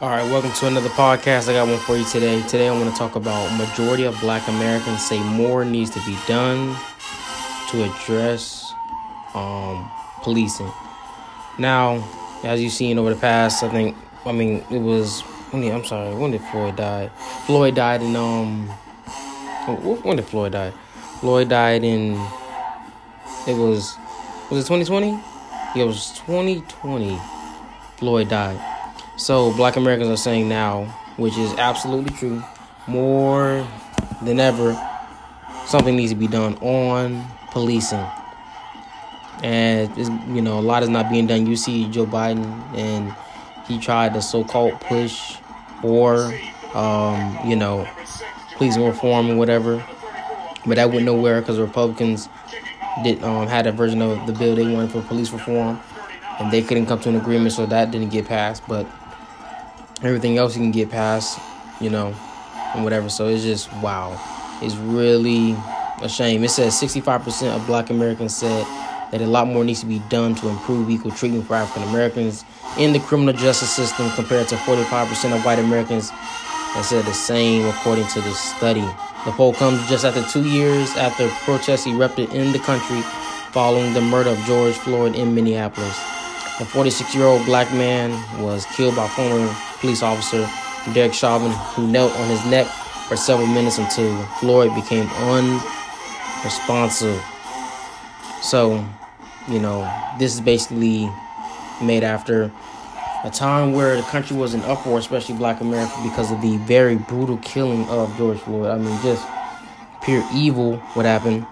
All right, welcome to another podcast. I got one for you today. Today I want to talk about majority of black Americans say more needs to be done to address um, policing. Now, as you've seen over the past, I think I mean it was I'm sorry, when did Floyd die? Floyd died in um when did Floyd die? Floyd died in it was was it 2020? Yeah, it was 2020. Floyd died. So black Americans are saying now, which is absolutely true, more than ever, something needs to be done on policing. And you know, a lot is not being done. You see Joe Biden, and he tried the so-called push for, um, you know, policing reform and whatever, but that went nowhere because Republicans did um, had a version of the bill they wanted for police reform, and they couldn't come to an agreement, so that didn't get passed. But everything else you can get past, you know, and whatever. So it's just wow. It's really a shame. It says 65% of black Americans said that a lot more needs to be done to improve equal treatment for African Americans in the criminal justice system compared to 45% of white Americans that said the same according to the study. The poll comes just after two years after protests erupted in the country following the murder of George Floyd in Minneapolis. A 46 year old black man was killed by former police officer Derek Chauvin, who knelt on his neck for several minutes until Floyd became unresponsive. So, you know, this is basically made after a time where the country was in uproar, especially black America, because of the very brutal killing of George Floyd. I mean, just pure evil what happened.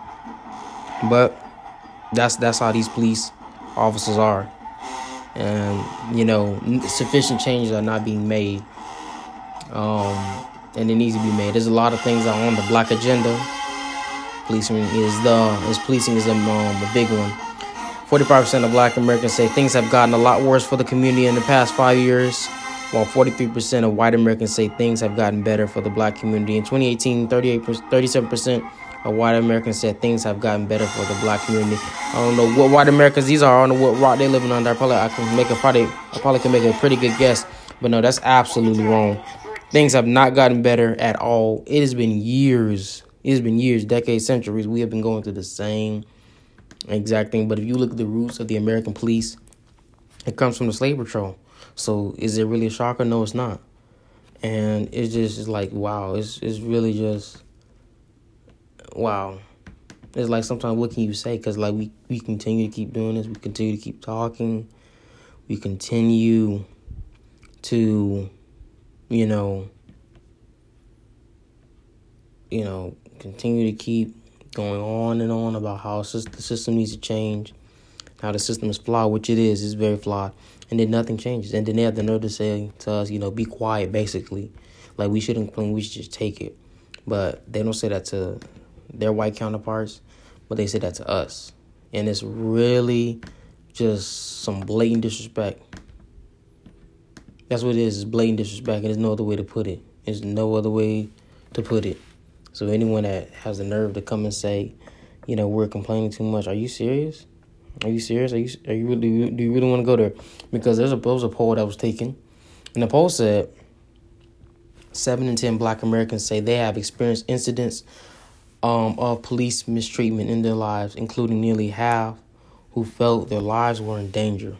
But that's that's how these police officers are and you know sufficient changes are not being made. Um, and it needs to be made. There's a lot of things on the black agenda. Policing is the is policing is a, um, a big one. 45% of black americans say things have gotten a lot worse for the community in the past five years while 43% of white americans say things have gotten better for the black community. In 2018 38 37% of white Americans said things have gotten better for the black community. I don't know what white Americans these are. I don't know what rock they're living under. I probably I can make a probably I probably can make a pretty good guess, but no, that's absolutely wrong. Things have not gotten better at all. It has been years. It has been years, decades, centuries. We have been going through the same exact thing. But if you look at the roots of the American police, it comes from the slave patrol. So is it really a shocker? No, it's not. And it's just it's like wow, it's it's really just wow. It's like sometimes what can you say? Because like we we continue to keep doing this, we continue to keep talking, we continue to, you know, you know, continue to keep going on and on about how the system needs to change, how the system is flawed, which it is, it's very flawed, and then nothing changes, and then they have the nerve to say to us, you know, be quiet, basically, like we shouldn't complain, we should just take it, but they don't say that to their white counterparts, but they say that to us. And it's really just some blatant disrespect. That's what it is, it's blatant disrespect, and there's no other way to put it. There's no other way to put it. So anyone that has the nerve to come and say, you know, we're complaining too much, are you serious? Are you serious? Are you are you do you, do you really want to go there? Because there's a there was a poll that was taken, and the poll said seven in ten Black Americans say they have experienced incidents um, of police mistreatment in their lives, including nearly half who felt their lives were in danger.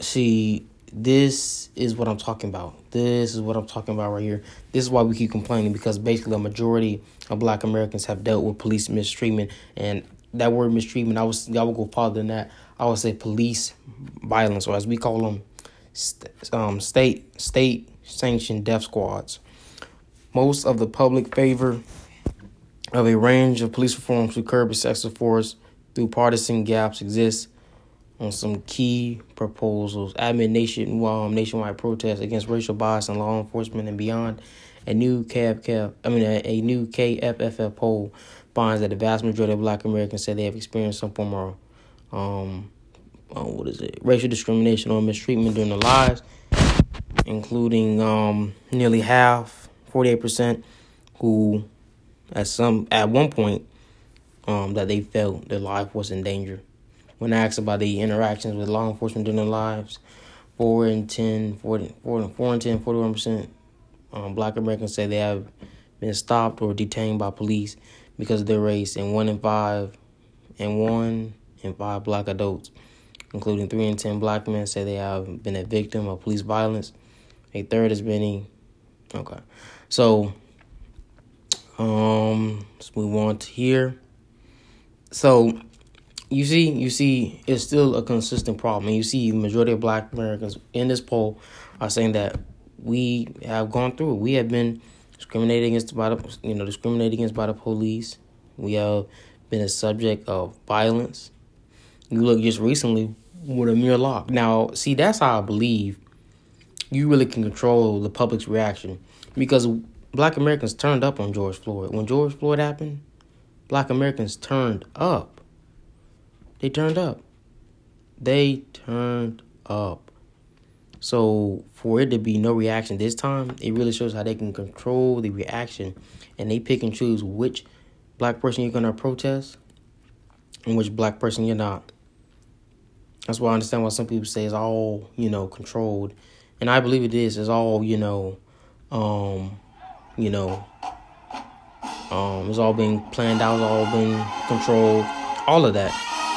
See, this is what I'm talking about. This is what I'm talking about right here. This is why we keep complaining because basically a majority of black Americans have dealt with police mistreatment and that word mistreatment, I was I would go farther than that. I would say police violence, or as we call them, st- um, state state sanctioned death squads. Most of the public favor of a range of police reforms to curb excessive force through partisan gaps exists on some key proposals. Amid nation, um, nationwide protests against racial bias in law enforcement and beyond, a new KFF, I mean a, a new KFFF poll finds that the vast majority of Black Americans say they have experienced some form of um, uh, what is it, racial discrimination or mistreatment during their lives, including um, nearly half, forty eight percent, who at some at one point um, that they felt their life was in danger. When asked about the interactions with law enforcement during their lives, 4 and 10, 40, 4, 4 and 10, 41% um, black Americans say they have been stopped or detained by police because of their race, and 1 in 5 and 1 in 5 black adults, including 3 in 10 black men, say they have been a victim of police violence. A third has been. Okay. So, um, let's move on to here. So, you see, you see, it's still a consistent problem. And you see, the majority of Black Americans in this poll are saying that we have gone through. We have been discriminated against by the, you know, discriminated against by the police. We have been a subject of violence. You look just recently with Amir Locke. Now, see, that's how I believe you really can control the public's reaction because Black Americans turned up on George Floyd. When George Floyd happened, Black Americans turned up. They turned up. They turned up. So for it to be no reaction this time, it really shows how they can control the reaction and they pick and choose which black person you're gonna protest and which black person you're not. That's why I understand why some people say it's all, you know, controlled. And I believe it is. It's all, you know, um, you know, um, it's all being planned out, it's all being controlled, all of that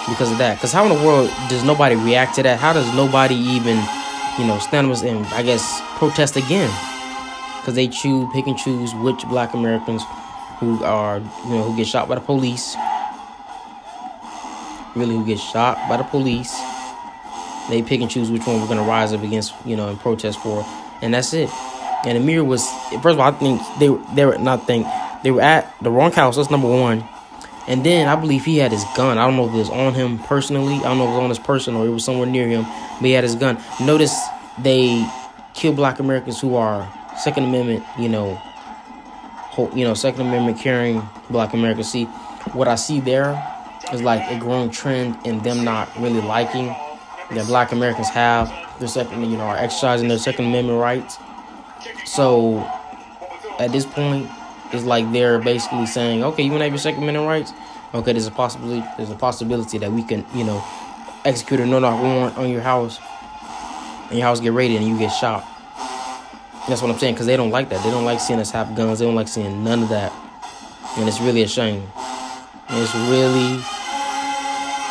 because of that. Because how in the world does nobody react to that? How does nobody even, you know, stand up and I guess protest again? Because they choose, pick and choose which Black Americans who are, you know, who get shot by the police, really who get shot by the police. They pick and choose which one we're gonna rise up against, you know, and protest for, and that's it. And Amir was first of all, I think they they were not think they were at the wrong house. That's number one. And then I believe he had his gun. I don't know if it was on him personally. I don't know if it was on his person or it was somewhere near him. But he had his gun. Notice they kill black Americans who are Second Amendment, you know, you know, Second Amendment carrying black Americans. See, what I see there is like a growing trend in them not really liking that black Americans have their second, you know, are exercising their Second Amendment rights. So at this point, it's like they're basically saying, okay, you want to have your Second Amendment rights? Okay, there's a possibility. There's a possibility that we can, you know, execute a no-knock warrant on your house, and your house get raided and you get shot. That's what I'm saying, because they don't like that. They don't like seeing us have guns. They don't like seeing none of that, and it's really a shame. It's really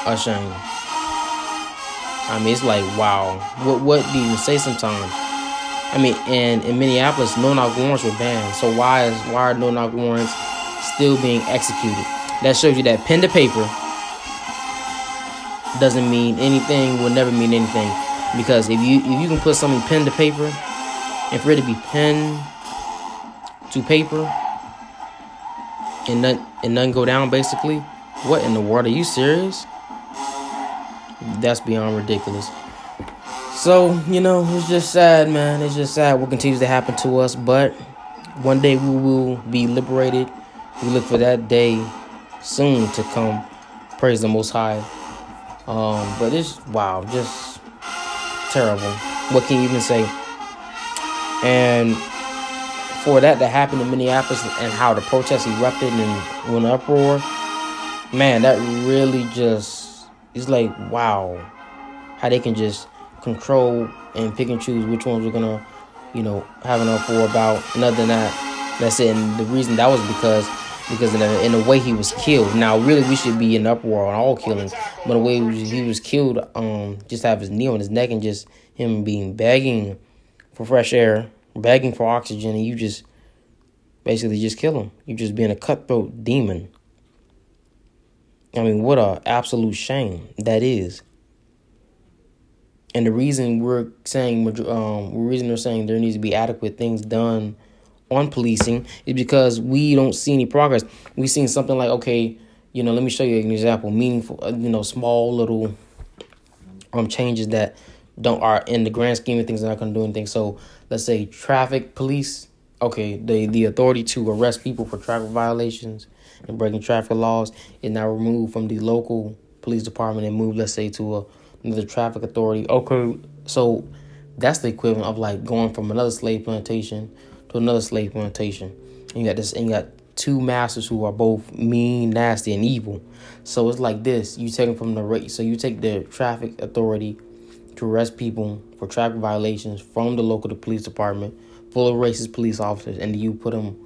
a shame. I mean, it's like, wow. What what do you say sometimes? I mean, and in Minneapolis, no knock warrants were banned. So why is why are no knock warrants still being executed? That shows you that pen to paper doesn't mean anything. Will never mean anything because if you if you can put something pen to paper, and for it to be pen to paper and none and none go down, basically, what in the world are you serious? That's beyond ridiculous. So, you know, it's just sad, man. It's just sad what continues to happen to us. But one day we will be liberated. We look for that day soon to come. Praise the Most High. Um, but it's wow, just terrible. What can you even say? And for that to happen in Minneapolis and how the protests erupted and went uproar, man, that really just is like wow, how they can just control and pick and choose which ones we're gonna, you know, have an uproar about. And other than that, that's it. And the reason that was because because in the, in the way he was killed. Now, really, we should be in uproar on all killings, but the way he was killed, um, just have his knee on his neck and just him being begging for fresh air, begging for oxygen, and you just basically just kill him. You just being a cutthroat demon. I mean, what a absolute shame that is. And the reason we're saying, um, the reason they're saying there needs to be adequate things done on policing is because we don't see any progress. We've seen something like, okay, you know, let me show you an example, meaningful, uh, you know, small little um changes that don't are in the grand scheme of things are not going to do anything. So let's say traffic police, okay, the the authority to arrest people for traffic violations and breaking traffic laws is now removed from the local police department and moved, let's say, to a the traffic authority. Okay, so that's the equivalent of like going from another slave plantation to another slave plantation. And you got this, and you got two masters who are both mean, nasty, and evil. So it's like this: you take them from the rate. So you take the traffic authority to arrest people for traffic violations from the local police department full of racist police officers, and you put them,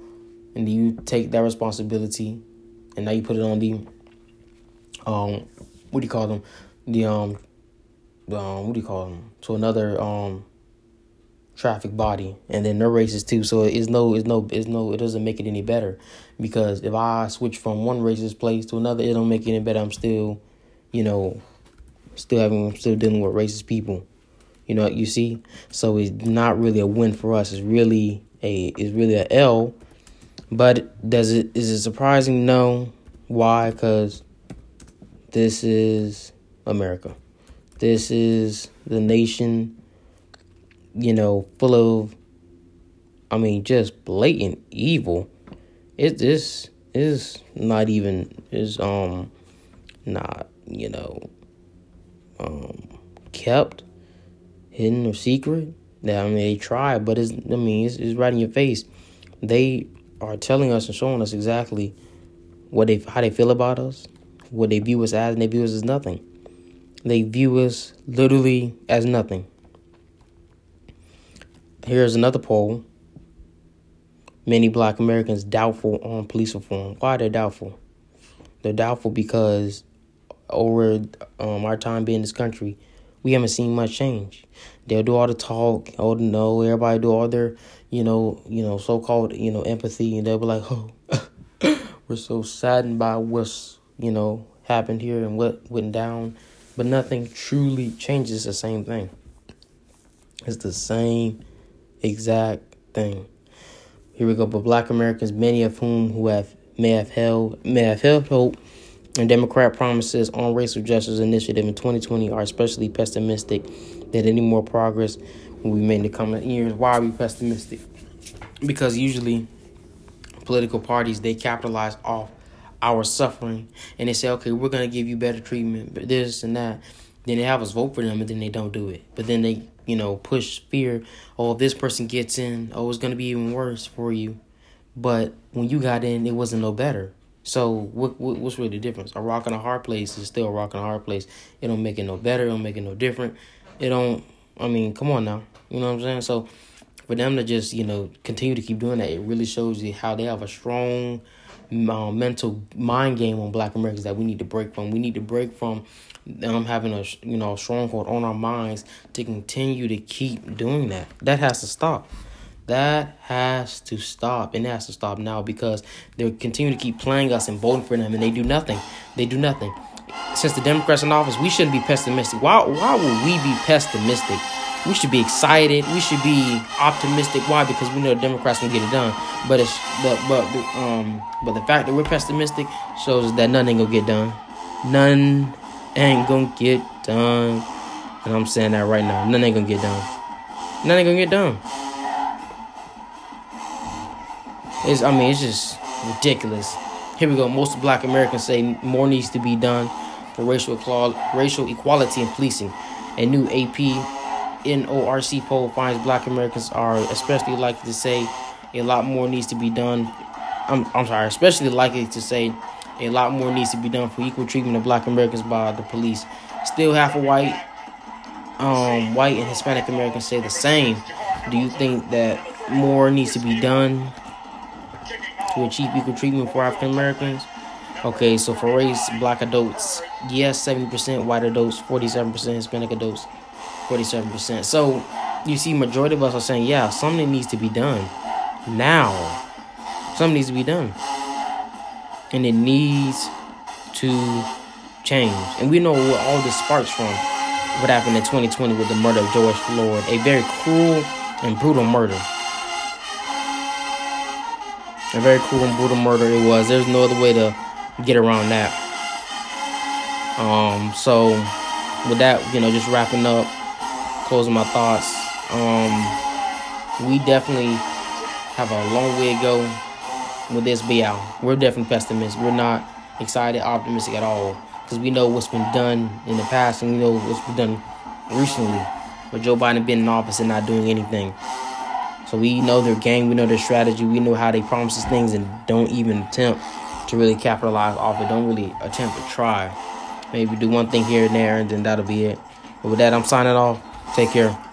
and you take that responsibility, and now you put it on the, um, what do you call them, the um, um, what do you call them, to another um, traffic body, and then they're racist too. So it's no, it's no, it's no, it doesn't make it any better, because if I switch from one racist place to another, it don't make it any better. I'm still, you know, still having, still dealing with racist people. You know, you see, so it's not really a win for us. It's really a it's really a L. But does it is it surprising? No. Why? Because this is America. This is the nation. You know, full of. I mean, just blatant evil. It this is not even is um not you know um kept hidden or secret. That I mean, they try, but it's I mean, it's, it's right in your face. They are telling us and showing us exactly what they how they feel about us, what they view us as, and they view us as nothing. They view us literally as nothing. Here's another poll. Many black Americans doubtful on police reform. Why they're they doubtful? They're doubtful because over um, our time being in this country, we haven't seen much change. They'll do all the talk, the know, everybody do all their, you know, you know, so called, you know, empathy, and they'll be like, oh, we're so saddened by what's, you know, happened here and what went down, but nothing truly changes the same thing. It's the same exact thing. Here we go. But Black Americans, many of whom who have may have held may have held hope and Democrat promises on racial justice initiative in 2020 are especially pessimistic that any more progress will be made in the coming years. Why are we pessimistic? Because usually political parties they capitalize off our suffering and they say, okay, we're gonna give you better treatment, but this and that. Then they have us vote for them and then they don't do it. But then they, you know, push fear. Oh, if this person gets in, oh, it's gonna be even worse for you. But when you got in, it wasn't no better. So what, what, what's really the difference? A rock in a hard place is still a rock in a hard place. It don't make it no better. It don't make it no different. It don't. I mean, come on now. You know what I'm saying? So for them to just you know continue to keep doing that, it really shows you how they have a strong uh, mental mind game on Black Americans that we need to break from. We need to break from them having a you know stronghold on our minds to continue to keep doing that. That has to stop. That has to stop, and it has to stop now because they continue to keep playing us and voting for them, and they do nothing. They do nothing. Since the Democrats in office, we shouldn't be pessimistic. Why? Why would we be pessimistic? We should be excited. We should be optimistic. Why? Because we know Democrats will get it done. But it's the but um but the fact that we're pessimistic shows that nothing gonna get done. None ain't gonna get done. And I'm saying that right now. None ain't gonna get done. None ain't gonna get done. It's, I mean, it's just ridiculous. Here we go. Most black Americans say more needs to be done for racial, racial equality and policing. A new AP NORC poll finds black Americans are especially likely to say a lot more needs to be done. I'm, I'm sorry, especially likely to say a lot more needs to be done for equal treatment of black Americans by the police. Still half of white, um, white and Hispanic Americans say the same. Do you think that more needs to be done to achieve equal treatment for African Americans. Okay, so for race, black adults, yes, 70%, white adults, 47%, Hispanic adults, 47%. So you see, majority of us are saying, yeah, something needs to be done now. Something needs to be done. And it needs to change. And we know where all this sparks from. What happened in 2020 with the murder of George Floyd, a very cruel and brutal murder a very cool and brutal murder it was. There's no other way to get around that. Um, so with that, you know, just wrapping up, closing my thoughts. Um, we definitely have a long way to go with this out. We're definitely pessimists. We're not excited, optimistic at all because we know what's been done in the past and we know what's been done recently. But Joe Biden been in office and not doing anything. So we know their game, we know their strategy, we know how they promise things and don't even attempt to really capitalize off it. Don't really attempt to try. Maybe do one thing here and there, and then that'll be it. But with that, I'm signing off. Take care.